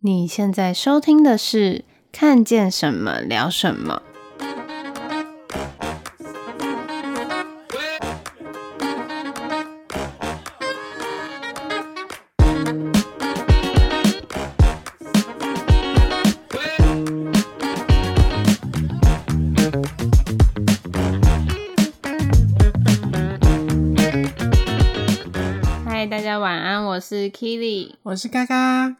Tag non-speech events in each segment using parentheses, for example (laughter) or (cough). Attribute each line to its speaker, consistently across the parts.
Speaker 1: 你现在收听的是《看见什么聊什么》。嗨，大家晚安，我是 Kili，
Speaker 2: 我是嘎嘎。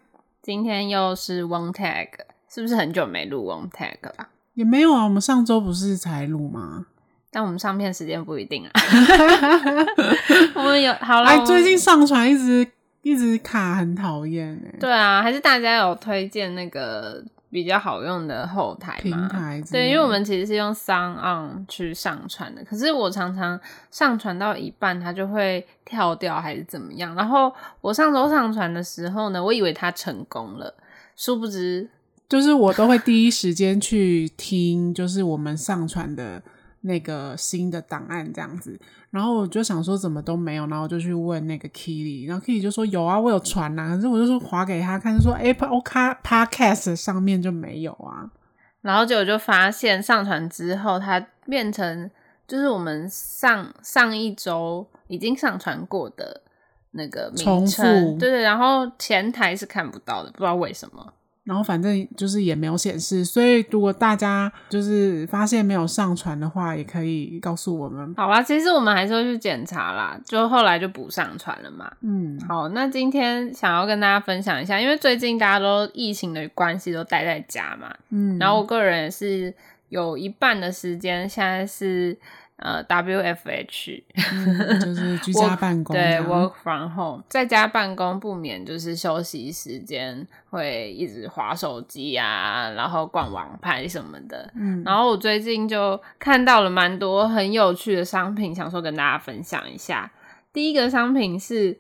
Speaker 1: 今天又是 One Tag，是不是很久没录 One Tag 了？
Speaker 2: 也没有啊，我们上周不是才录吗？
Speaker 1: 但我们上片时间不一定啊。(laughs) (laughs) 我们有好了，
Speaker 2: 哎，最近上传一直一直卡，很讨厌哎。
Speaker 1: 对啊，还是大家有推荐那个？比较好用的后台
Speaker 2: 平台，
Speaker 1: 对，因为我们其实是用 SoundOn 去上传的，可是我常常上传到一半，它就会跳掉还是怎么样。然后我上周上传的时候呢，我以为它成功了，殊不知
Speaker 2: 就是我都会第一时间去听，就是我们上传的那个新的档案这样子。然后我就想说怎么都没有，然后我就去问那个 Keely，然后 Keely 就说有啊，我有传呐、啊，可是我就说划给他看，就说 Apple Podcast 上面就没有啊。
Speaker 1: 然后结果就发现上传之后，它变成就是我们上上一周已经上传过的那个名称，对对，然后前台是看不到的，不知道为什么。
Speaker 2: 然后反正就是也没有显示，所以如果大家就是发现没有上传的话，也可以告诉我们。
Speaker 1: 好吧，其实我们还是会去检查啦，就后来就不上传了嘛。
Speaker 2: 嗯，
Speaker 1: 好，那今天想要跟大家分享一下，因为最近大家都疫情的关系都待在家嘛，
Speaker 2: 嗯，
Speaker 1: 然后我个人也是有一半的时间现在是。呃，WFH、
Speaker 2: 嗯、(laughs) 就是居家办公，
Speaker 1: 对，Work from home，在家办公不免就是休息时间会一直划手机啊，然后逛网拍什么的。
Speaker 2: 嗯，
Speaker 1: 然后我最近就看到了蛮多很有趣的商品，想说跟大家分享一下。第一个商品是，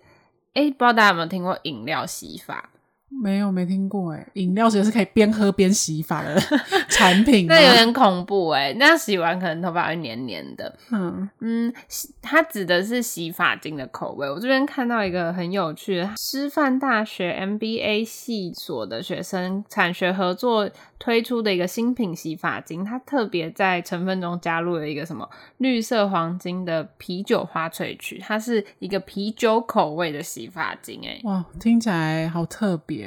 Speaker 1: 哎、欸，不知道大家有没有听过饮料洗发？
Speaker 2: 没有，没听过哎。饮料其实是可以边喝边洗发的 (laughs) 产品，
Speaker 1: 那有点恐怖哎。那样洗完可能头发会黏黏的。
Speaker 2: 嗯
Speaker 1: 嗯，它指的是洗发精的口味。我这边看到一个很有趣的，师范大学 MBA 系所的学生产学合作推出的一个新品洗发精，它特别在成分中加入了一个什么绿色黄金的啤酒花萃取，它是一个啤酒口味的洗发精哎。
Speaker 2: 哇，听起来好特别。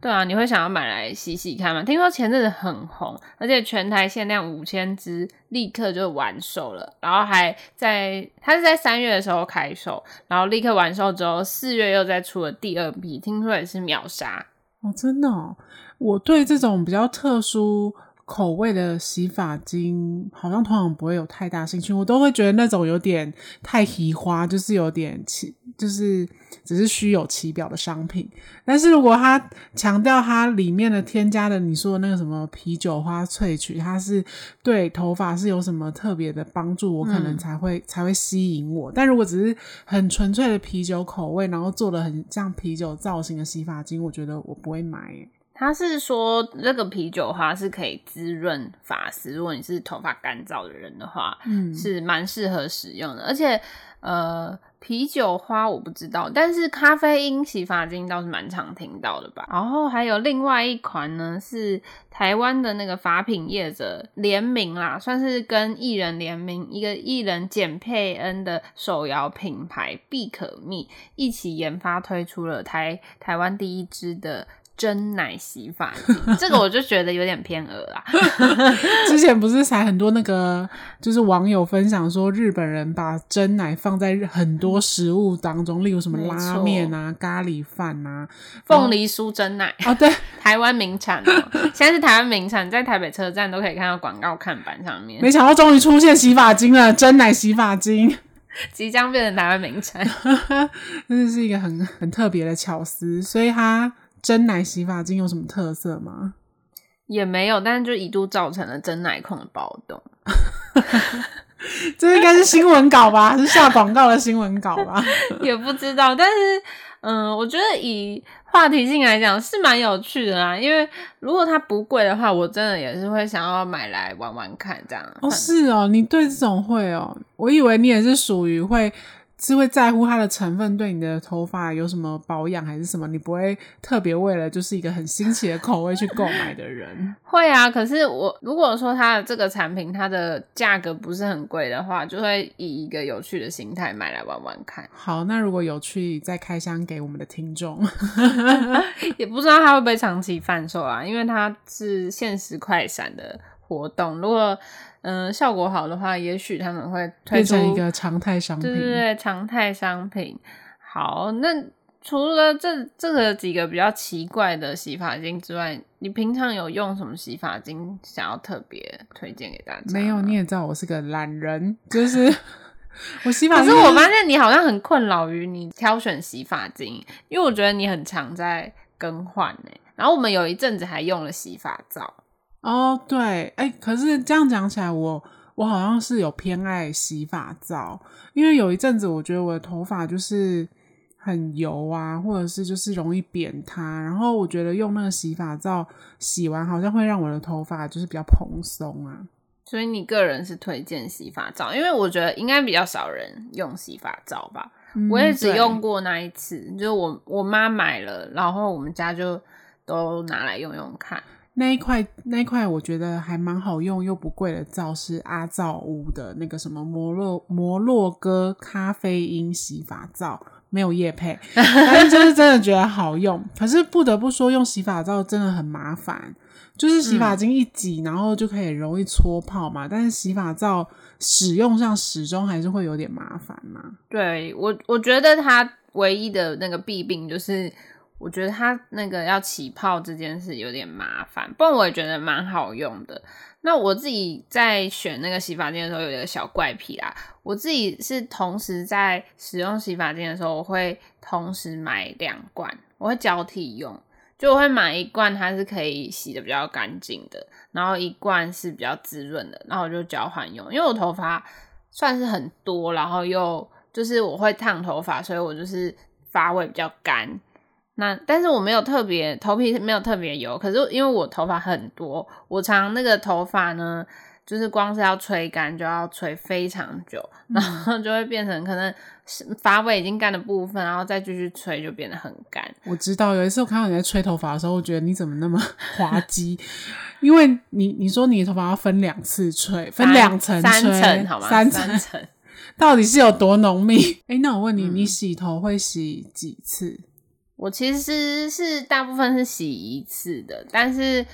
Speaker 1: 对啊，你会想要买来洗洗看吗？听说前阵子很红，而且全台限量五千只，立刻就完售了。然后还在，它是在三月的时候开售，然后立刻完售之后，四月又再出了第二批，听说也是秒杀。
Speaker 2: 哦，真的哦，我对这种比较特殊口味的洗发精，好像通常不会有太大兴趣。我都会觉得那种有点太奇花，就是有点其就是只是虚有其表的商品。但是如果它强调它里面的添加的，你说的那个什么啤酒花萃取，它是对头发是有什么特别的帮助，我可能才会、嗯、才会吸引我。但如果只是很纯粹的啤酒口味，然后做的很像啤酒造型的洗发精，我觉得我不会买。
Speaker 1: 他是说，这个啤酒花是可以滋润发丝，如果你是头发干燥的人的话，
Speaker 2: 嗯，
Speaker 1: 是蛮适合使用的。而且，呃，啤酒花我不知道，但是咖啡因洗发精倒是蛮常听到的吧。然后还有另外一款呢，是台湾的那个发品业者联名啦，算是跟艺人联名，一个艺人简佩恩的手摇品牌必可蜜一起研发推出了台台湾第一支的。珍奶洗发精，这个我就觉得有点偏恶啦。(laughs)
Speaker 2: 之前不是才很多那个，就是网友分享说，日本人把真奶放在很多食物当中，例如什么拉面啊、咖喱饭啊、
Speaker 1: 凤梨酥真奶
Speaker 2: 哦，对，
Speaker 1: 台湾名产哦，现在是台湾名产，在台北车站都可以看到广告看板上面。
Speaker 2: 没想到终于出现洗发精了，真奶洗发精
Speaker 1: 即将变成台湾名产，(laughs)
Speaker 2: 真的是一个很很特别的巧思，所以它。珍奶洗发精有什么特色吗？
Speaker 1: 也没有，但是就一度造成了真奶控的暴动。
Speaker 2: 这应该是新闻稿吧？是下广告的新闻稿吧？(laughs)
Speaker 1: 也不知道，但是嗯，我觉得以话题性来讲是蛮有趣的啦。因为如果它不贵的话，我真的也是会想要买来玩玩看这样。
Speaker 2: 哦，是哦，你对这种会哦，我以为你也是属于会。是会在乎它的成分对你的头发有什么保养还是什么，你不会特别为了就是一个很新奇的口味去购买的人。(laughs)
Speaker 1: 会啊，可是我如果说它的这个产品它的价格不是很贵的话，就会以一个有趣的心态买来玩玩看。
Speaker 2: 好，那如果有趣，再开箱给我们的听众。(laughs)
Speaker 1: 也不知道它会不会长期贩售啊，因为它是限时快闪的活动。如果嗯、呃，效果好的话，也许他们会
Speaker 2: 变成一个常态商品。
Speaker 1: 对对对，常态商品。好，那除了这这个几个比较奇怪的洗发精之外，你平常有用什么洗发精想要特别推荐给大家？
Speaker 2: 没有，你也知道我是个懒人，就是 (laughs) 我洗发精。
Speaker 1: 可是我发现你好像很困扰于你挑选洗发精，因为我觉得你很常在更换呢。然后我们有一阵子还用了洗发皂。
Speaker 2: 哦，oh, 对，哎、欸，可是这样讲起来，我我好像是有偏爱洗发皂，因为有一阵子我觉得我的头发就是很油啊，或者是就是容易扁塌，然后我觉得用那个洗发皂洗完，好像会让我的头发就是比较蓬松啊。
Speaker 1: 所以你个人是推荐洗发皂，因为我觉得应该比较少人用洗发皂吧。嗯、我也只用过那一次，就是我我妈买了，然后我们家就都拿来用用看。
Speaker 2: 那一块那一块我觉得还蛮好用又不贵的皂是阿皂屋的那个什么摩洛摩洛哥咖啡因洗发皂，没有液配，(laughs) 但是就是真的觉得好用。可是不得不说，用洗发皂真的很麻烦，就是洗发精一挤，然后就可以容易搓泡嘛。嗯、但是洗发皂使用上始终还是会有点麻烦嘛。
Speaker 1: 对，我我觉得它唯一的那个弊病就是。我觉得它那个要起泡这件事有点麻烦，不过我也觉得蛮好用的。那我自己在选那个洗发精的时候有一个小怪癖啦，我自己是同时在使用洗发精的时候，我会同时买两罐，我会交替用，就我会买一罐它是可以洗得比较干净的，然后一罐是比较滋润的，然后我就交换用，因为我头发算是很多，然后又就是我会烫头发，所以我就是发尾比较干。那但是我没有特别头皮没有特别油，可是因为我头发很多，我常那个头发呢，就是光是要吹干就要吹非常久，然后就会变成可能发尾已经干的部分，然后再继续吹就变得很干。
Speaker 2: 我知道有一次我看到你在吹头发的时候，我觉得你怎么那么 (laughs) 滑稽？因为你你说你的头发要分两次吹，分两层吹，
Speaker 1: 三层好吗？三层层 (laughs)
Speaker 2: 到底是有多浓密？哎、欸，那我问你，嗯、你洗头会洗几次？
Speaker 1: 我其实是大部分是洗一次的，但是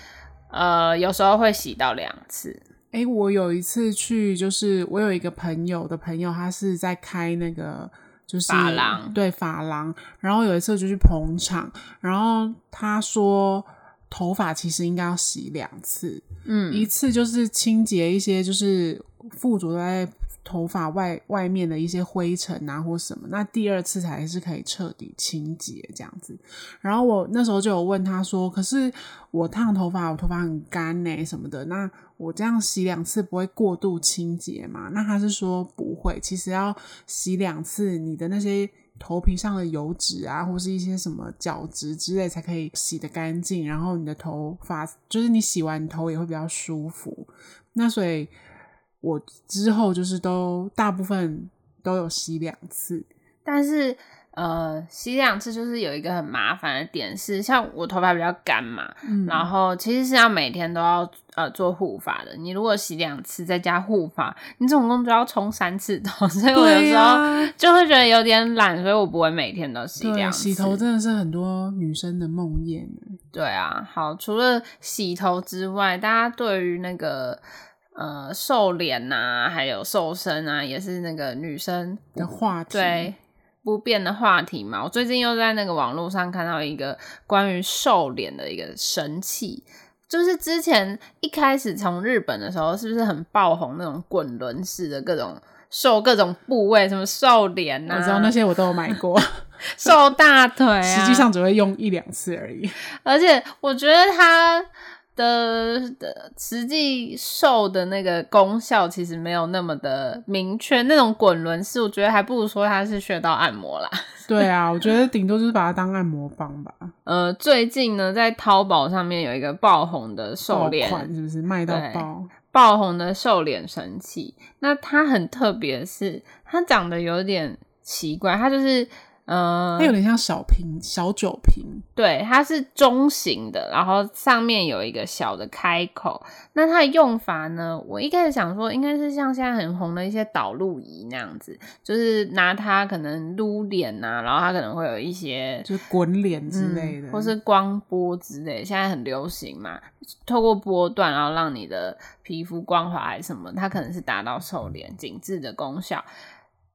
Speaker 1: 呃，有时候会洗到两次。
Speaker 2: 哎、欸，我有一次去，就是我有一个朋友的朋友，他是在开那个就是
Speaker 1: 发廊，
Speaker 2: 对发廊。然后有一次就去捧场，然后他说头发其实应该要洗两次，嗯，一次就是清洁一些就是附着在。头发外外面的一些灰尘啊，或什么，那第二次才是可以彻底清洁这样子。然后我那时候就有问他说：“可是我烫头发，我头发很干呢，什么的，那我这样洗两次不会过度清洁吗？”那他是说不会，其实要洗两次，你的那些头皮上的油脂啊，或是一些什么角质之类，才可以洗得干净。然后你的头发，就是你洗完头也会比较舒服。那所以。我之后就是都大部分都有洗两次，
Speaker 1: 但是呃，洗两次就是有一个很麻烦的点是，像我头发比较干嘛，嗯、然后其实是要每天都要呃做护发的。你如果洗两次再加护发，你总共就要冲三次头，所以我有时候就会觉得有点懒，所以我不会每天都洗两次。
Speaker 2: 洗头真的是很多女生的梦魇。
Speaker 1: 对啊，好，除了洗头之外，大家对于那个。呃，瘦脸呐、啊，还有瘦身啊，也是那个女生
Speaker 2: 的话题，
Speaker 1: 对，不变的话题嘛。我最近又在那个网络上看到一个关于瘦脸的一个神器，就是之前一开始从日本的时候，是不是很爆红那种滚轮式的各种瘦各种部位，什么瘦脸呐？
Speaker 2: 我知道那些我都有买过，(laughs)
Speaker 1: 瘦大腿、啊，
Speaker 2: 实际上只会用一两次而已。
Speaker 1: 而且我觉得它。的的实际瘦的那个功效其实没有那么的明确，那种滚轮式，我觉得还不如说它是穴道按摩啦。(laughs)
Speaker 2: 对啊，我觉得顶多就是把它当按摩棒吧。(laughs)
Speaker 1: 呃，最近呢，在淘宝上面有一个爆红的瘦脸，
Speaker 2: 是不是卖到爆？
Speaker 1: 爆红的瘦脸神器，那它很特别，是它长得有点奇怪，它就是。嗯，
Speaker 2: 它有点像小瓶小酒瓶，
Speaker 1: 对，它是中型的，然后上面有一个小的开口。那它的用法呢？我一开始想说，应该是像现在很红的一些导入仪那样子，就是拿它可能撸脸呐，然后它可能会有一些
Speaker 2: 就是滚脸之类的，
Speaker 1: 嗯，或是光波之类的，现在很流行嘛，透过波段然后让你的皮肤光滑还是什么，它可能是达到瘦脸紧致的功效。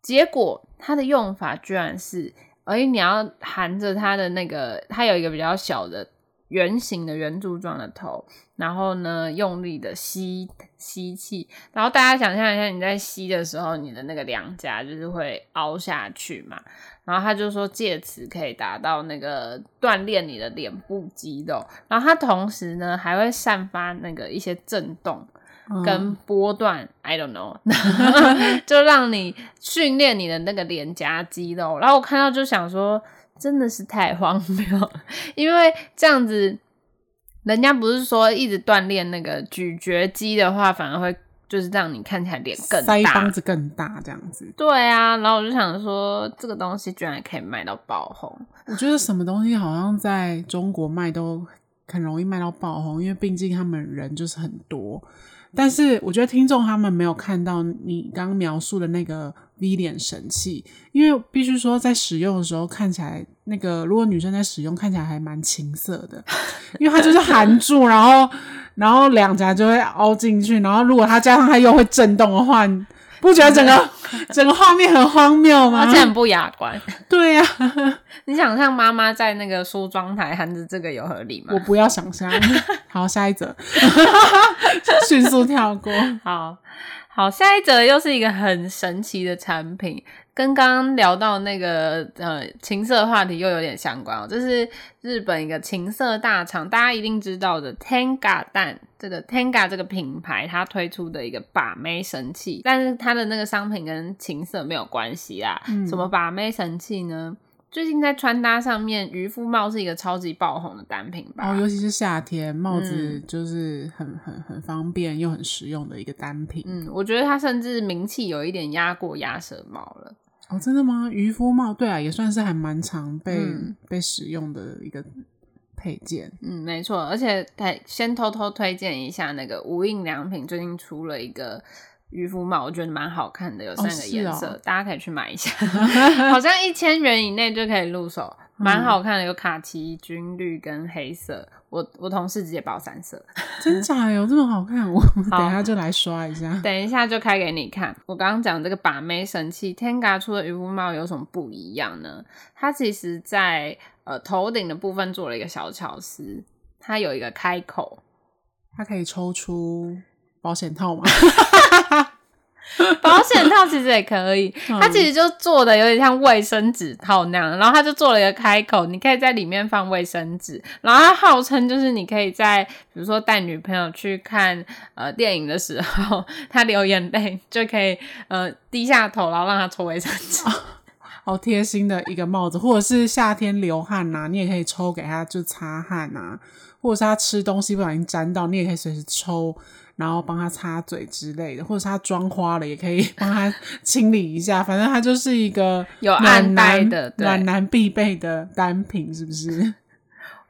Speaker 1: 结果它的用法居然是，而你要含着它的那个，它有一个比较小的圆形的圆柱状的头，然后呢，用力的吸吸气，然后大家想象一下，你在吸的时候，你的那个两颊就是会凹下去嘛，然后他就说借此可以达到那个锻炼你的脸部肌肉，然后它同时呢还会散发那个一些震动。跟波段、嗯、I don't know，(laughs) 就让你训练你的那个脸颊肌肉。然后我看到就想说，真的是太荒谬了，因为这样子，人家不是说一直锻炼那个咀嚼肌的话，反而会就是让你看起来脸更大，
Speaker 2: 腮帮子更大这样子。
Speaker 1: 对啊，然后我就想说，这个东西居然可以卖到爆红。
Speaker 2: 我觉得什么东西好像在中国卖都很容易卖到爆红，因为毕竟他们人就是很多。但是我觉得听众他们没有看到你刚刚描述的那个 V 脸神器，因为必须说在使用的时候看起来那个，如果女生在使用看起来还蛮青涩的，(laughs) 因为它就是含住，然后然后两颊就会凹进去，然后如果它加上它又会震动的话。不觉得整个 (laughs) 整个画面很荒谬吗？
Speaker 1: 而且很不雅观。
Speaker 2: 对呀、啊，(laughs)
Speaker 1: 你想象妈妈在那个梳妆台含着这个有合理吗？
Speaker 2: 我不要想象。(laughs) 好，下一则，迅速跳过。
Speaker 1: 好好，下一则又是一个很神奇的产品。跟刚刚聊到那个呃情色话题又有点相关哦，这是日本一个情色大厂，大家一定知道的 Tenga 蛋这个 Tenga 这个品牌，它推出的一个把妹神器，但是它的那个商品跟情色没有关系啦。嗯，什么把妹神器呢？最近在穿搭上面，渔夫帽是一个超级爆红的单品吧？
Speaker 2: 哦，尤其是夏天，帽子就是很、嗯、很很方便又很实用的一个单品。
Speaker 1: 嗯，我觉得它甚至名气有一点压过鸭舌帽了。
Speaker 2: 哦，真的吗？渔夫帽，对啊，也算是还蛮常被、嗯、被使用的一个配件。
Speaker 1: 嗯，没错。而且，先偷偷推荐一下那个无印良品最近出了一个。渔夫帽我觉得蛮好看的，有三个颜色，哦哦，大家可以去买一下，(laughs) 好像一千元以内就可以入手，蛮好看的，有卡其、军绿跟黑色。我我同事直接包三色，(laughs)
Speaker 2: 真假有这么好看？我等一下就来刷一下，
Speaker 1: 等一下就开给你看。我刚刚讲这个把妹神器，Tenga 出的渔夫帽有什么不一样呢？它其实在呃头顶的部分做了一个小巧思，它有一个开口，
Speaker 2: 它可以抽出。保险套吗？(laughs)
Speaker 1: 保险套其实也可以，它其实就做的有点像卫生纸套那样，然后它就做了一个开口，你可以在里面放卫生纸，然后它号称就是你可以在比如说带女朋友去看呃电影的时候，(laughs) 她流眼泪就可以呃低下头，然后让她抽卫生纸，哦，(laughs)
Speaker 2: 好贴心的一个帽子，或者是夏天流汗呐，你也可以抽给他就擦汗呐，或者是他吃东西不小心沾到，你也可以随时抽。然后帮他擦嘴之类的，或者是他妆花了，也可以 (laughs) 帮他清理一下。反正他就是一个
Speaker 1: 有暗袋的
Speaker 2: 暖男必备的单品，是不是？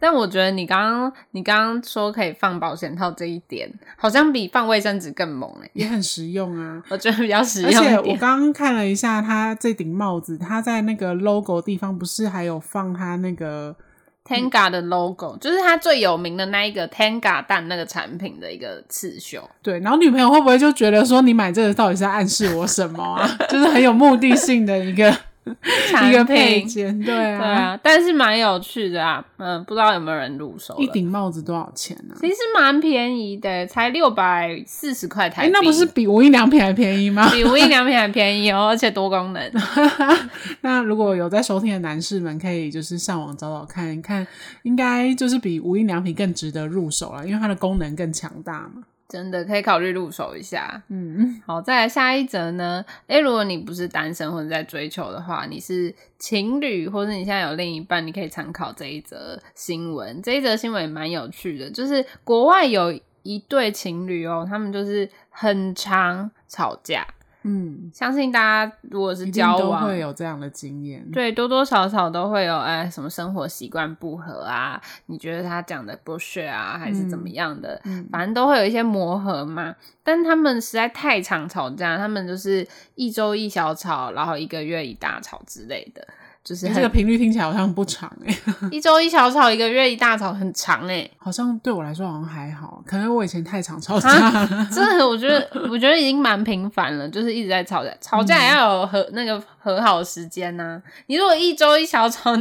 Speaker 1: 但我觉得你刚刚你刚刚说可以放保险套这一点，好像比放卫生纸更猛哎，
Speaker 2: 也很实用啊。
Speaker 1: 我觉得比较实用。
Speaker 2: 而且我刚刚看了一下，他这顶帽子，他在那个 logo 地方不是还有放他那个。
Speaker 1: Tenga 的 logo 就是它最有名的那一个 Tenga 蛋那个产品的一个刺绣。
Speaker 2: 对，然后女朋友会不会就觉得说，你买这个到底是在暗示我什么啊？(laughs) 就是很有目的性的一个。(laughs) 一个配件，对啊，
Speaker 1: 对啊，但是蛮有趣的啊，嗯，不知道有没有人入手？
Speaker 2: 一顶帽子多少钱呢？啊？
Speaker 1: 其实蛮便宜的，才六百四十块台币。
Speaker 2: 欸，那不是比无印良品还便宜吗？(laughs)
Speaker 1: 比无印良品还便宜哦，而且多功能。(laughs)
Speaker 2: 那如果有在收听的男士们，可以就是上网找找看，看应该就是比无印良品更值得入手了，因为它的功能更强大嘛。
Speaker 1: 真的可以考虑入手一下，嗯，好，再来下一则呢？诶，如果你不是单身或者在追求的话，你是情侣，或者你现在有另一半，你可以参考这一则新闻。这一则新闻也蛮有趣的，就是国外有一对情侣哦，他们就是很常吵架，
Speaker 2: 嗯，
Speaker 1: 相信大家如果是交往，
Speaker 2: 都会有这样的经验。
Speaker 1: 对，多多少少都会有，哎，什么生活习惯不合啊？你觉得他讲的不屑啊，还是怎么样的？嗯，反正都会有一些磨合嘛。但他们实在太常吵架，他们就是一周一小吵，然后一个月一大吵之类的。就是
Speaker 2: 这个频率听起来好像不长哎、欸，(laughs)
Speaker 1: 一周一小吵，一个月一大吵，很长哎、欸。
Speaker 2: 好像对我来说好像还好，可能我以前太常吵架了。
Speaker 1: 真的，我觉得 (laughs) 我觉得已经蛮频繁了，就是一直在吵架，吵架也要有和、嗯、那个和好的时间呐、啊。你如果一周一小吵，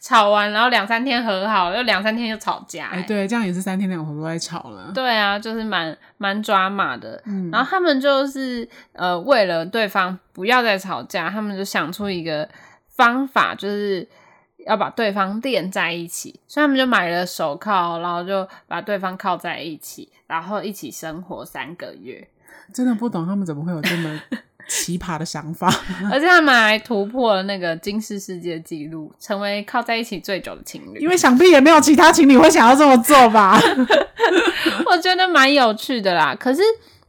Speaker 1: 吵完然后两三天和好，又两三天又吵架、欸，哎、
Speaker 2: 欸，对，这样也是三天两头都在吵了。
Speaker 1: 对啊，就是蛮蛮抓马的。嗯，然后他们就是呃，为了对方不要再吵架，他们就想出一个方法，就是。要把对方垫在一起，所以他们就买了手铐，然后就把对方铐在一起，然后一起生活三个月。
Speaker 2: 真的不懂他们怎么会有这么奇葩的想法，(laughs)
Speaker 1: 而且他们还突破了那个金氏世界纪录，成为靠在一起最久的情侣。
Speaker 2: 因为想必也没有其他情侣会想要这么做吧？(laughs)
Speaker 1: 我觉得蛮有趣的啦。可是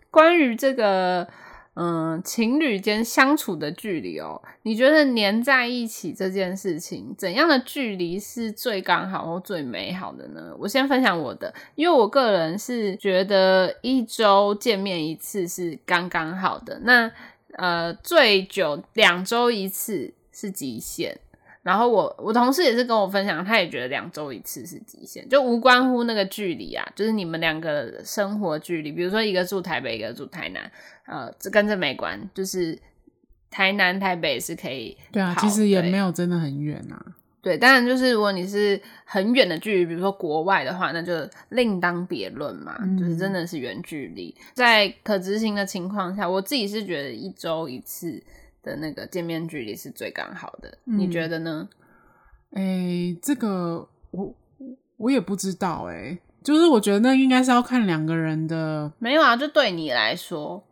Speaker 1: 关于这个。嗯，情侣间相处的距离哦，你觉得黏在一起这件事情，怎样的距离是最刚好或最美好的呢？我先分享我的，因为我个人是觉得一周见面一次是刚刚好的，那呃最久两周一次是极限。然后我我同事也是跟我分享，他也觉得两周一次是极限，就无关乎那个距离啊，就是你们两个生活距离，比如说一个住台北，一个住台南，呃，这跟这没关，就是台南台北是可以。
Speaker 2: 对啊，其实也没有真的很远啊。
Speaker 1: 对，当然就是如果你是很远的距离，比如说国外的话，那就另当别论嘛，嗯、就是真的是远距离，在可执行的情况下，我自己是觉得一周一次。的那个见面距离是最刚好的，嗯、你觉得呢？
Speaker 2: 哎、欸，这个我我也不知道哎、欸，就是我觉得那应该是要看两个人的。
Speaker 1: 没有啊，就对你来说，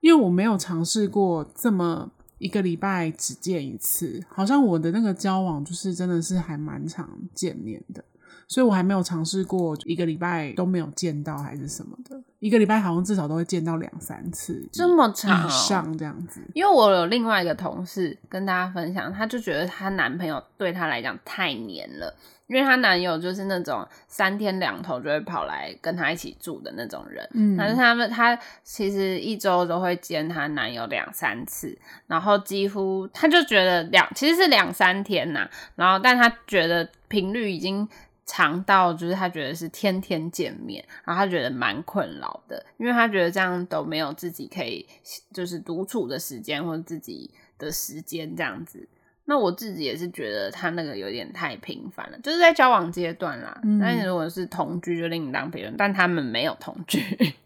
Speaker 2: 因为我没有尝试过这么一个礼拜只见一次，好像我的那个交往就是真的是还蛮常见面的。所以我还没有尝试过一个礼拜都没有见到还是什么的，一个礼拜好像至少都会见到两三次，
Speaker 1: 这么
Speaker 2: 长、上这样子。
Speaker 1: 因为我有另外一个同事跟大家分享，她就觉得她男朋友对她来讲太黏了，因为她男友就是那种三天两头就会跑来跟她一起住的那种人。嗯，但是他们她其实一周都会见她男友两三次，然后几乎她就觉得两其实是两三天呐，然后但她觉得频率已经。长到就是他觉得是天天见面，然后他觉得蛮困扰的，因为他觉得这样都没有自己可以就是独处的时间或者自己的时间这样子。那我自己也是觉得他那个有点太频繁了，就是在交往阶段啦。嗯、但如果是同居就另当别论，但他们没有同居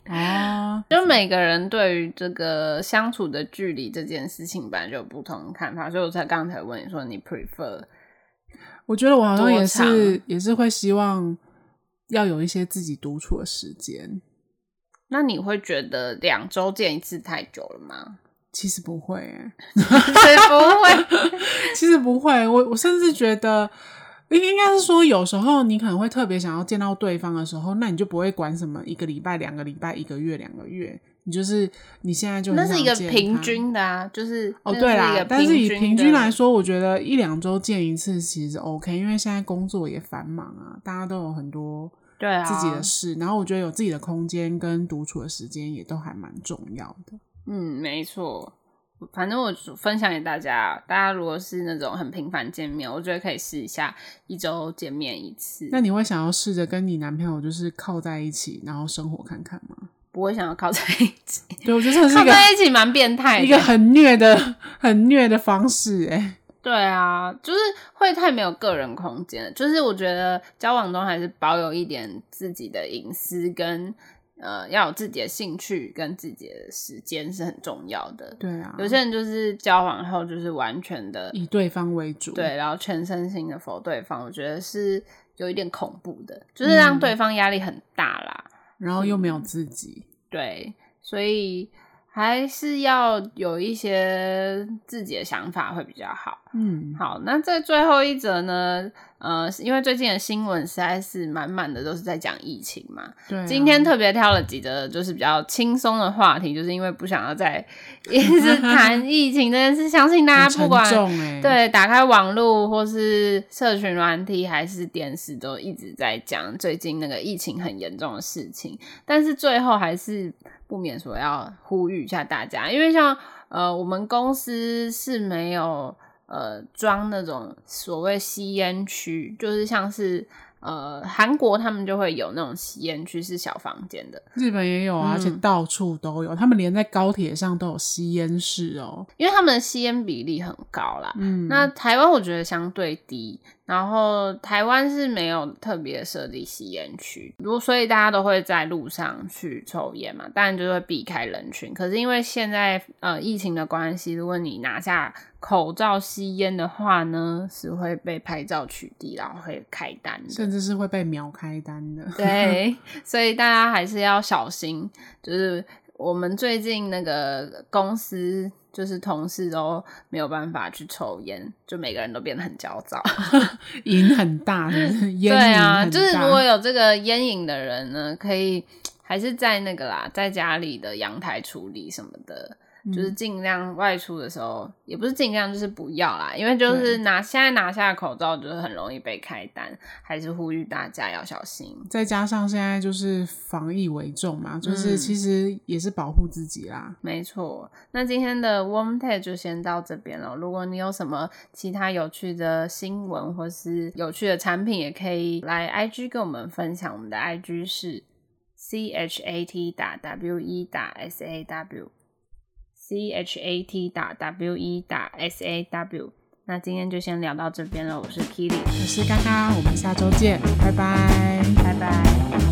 Speaker 1: 啊。(laughs) 就每个人对于这个相处的距离这件事情本来就有不同的看法，所以我才刚才问你说你 prefer。
Speaker 2: 我觉得我好像也是，也是会希望要有一些自己独处的时间。
Speaker 1: 那你会觉得两周见一次太久了吗？
Speaker 2: 其实不
Speaker 1: 会、不会？
Speaker 2: 其实不会。(laughs) 我我甚至觉得，应应该是说，有时候你可能会特别想要见到对方的时候，那你就不会管什么一个礼拜、两个礼拜、一个月、两个月。你就是你现在就
Speaker 1: 那是一个平均的啊，就是
Speaker 2: 哦对啦，但是以平均来说，我觉得一两周见一次其实 OK，因为现在工作也繁忙啊，大家都有很多对啊自己的事，然后我觉得有自己的空间跟独处的时间也都还蛮重要的。
Speaker 1: 嗯，没错，反正我分享给大家，大家如果是那种很频繁见面，我觉得可以试一下一周见面一次。
Speaker 2: 那你会想要试着跟你男朋友就是靠在一起，然后生活看看吗？
Speaker 1: 不会想要靠在一起，
Speaker 2: 对，我觉得这是
Speaker 1: 靠在一起蛮变态的，
Speaker 2: 一个很虐的、(laughs) 很虐的方式，哎，
Speaker 1: 对啊，就是会太没有个人空间，就是我觉得交往中还是保有一点自己的隐私跟呃，要有自己的兴趣跟自己的时间是很重要的。
Speaker 2: 对啊，
Speaker 1: 有些人就是交往后就是完全的
Speaker 2: 以对方为主，
Speaker 1: 对，然后全身心的否对方，我觉得是有一点恐怖的，就是让对方压力很大啦。嗯
Speaker 2: 然后又没有自己，
Speaker 1: 对，所以还是要有一些自己的想法会比较好。
Speaker 2: 嗯，
Speaker 1: 好，那这最后一则呢？呃，因为最近的新闻实在是满满的都是在讲疫情嘛。
Speaker 2: 对、啊。
Speaker 1: 今天特别挑了几则，就是比较轻松的话题，就是因为不想要再一直 (laughs) 谈疫情这件事。相信大家不管对打开网络或是社群软体还是电视，都一直在讲最近那个疫情很严重的事情。但是最后还是不免说要呼吁一下大家，因为像呃我们公司是没有。呃，装那种所谓吸烟区，就是像是呃韩国他们就会有那种吸烟区是小房间的，
Speaker 2: 日本也有啊，嗯，而且到处都有，他们连在高铁上都有吸烟室哦，
Speaker 1: 因为他们的吸烟比例很高啦。嗯，那台湾我觉得相对低。然后台湾是没有特别设立吸烟区，如果所以大家都会在路上去抽烟嘛，当然就会避开人群。可是因为现在呃疫情的关系，如果你拿下口罩吸烟的话呢，是会被拍照取缔，然后会开单，
Speaker 2: 甚至是会被秒开单的。
Speaker 1: 对，所以大家还是要小心。就是我们最近那个公司。就是同事都没有办法去抽烟，就每个人都变得很焦躁，(laughs)
Speaker 2: 瘾很大。
Speaker 1: 对啊，就是如果有这个烟瘾的人呢，可以还是在那个啦，在家里的阳台处理什么的。就是尽量外出的时候，嗯、也不是尽量，就是不要啦。因为就是拿现在拿下口罩，就是很容易被开单，还是呼吁大家要小心。
Speaker 2: 再加上现在就是防疫为重嘛，就是其实也是保护自己啦。
Speaker 1: 嗯、没错，那今天的 Warm t a e 就先到这边了。如果你有什么其他有趣的新闻或是有趣的产品，也可以来 IG 跟我们分享。我们的 IG 是 C H A T 打 W E 打 S A W。C H A T 打 W E 打 S A W，那今天就先聊到这边了。我是 Kitty，
Speaker 2: 我是嘎嘎，我们下周见，拜拜，
Speaker 1: 拜拜。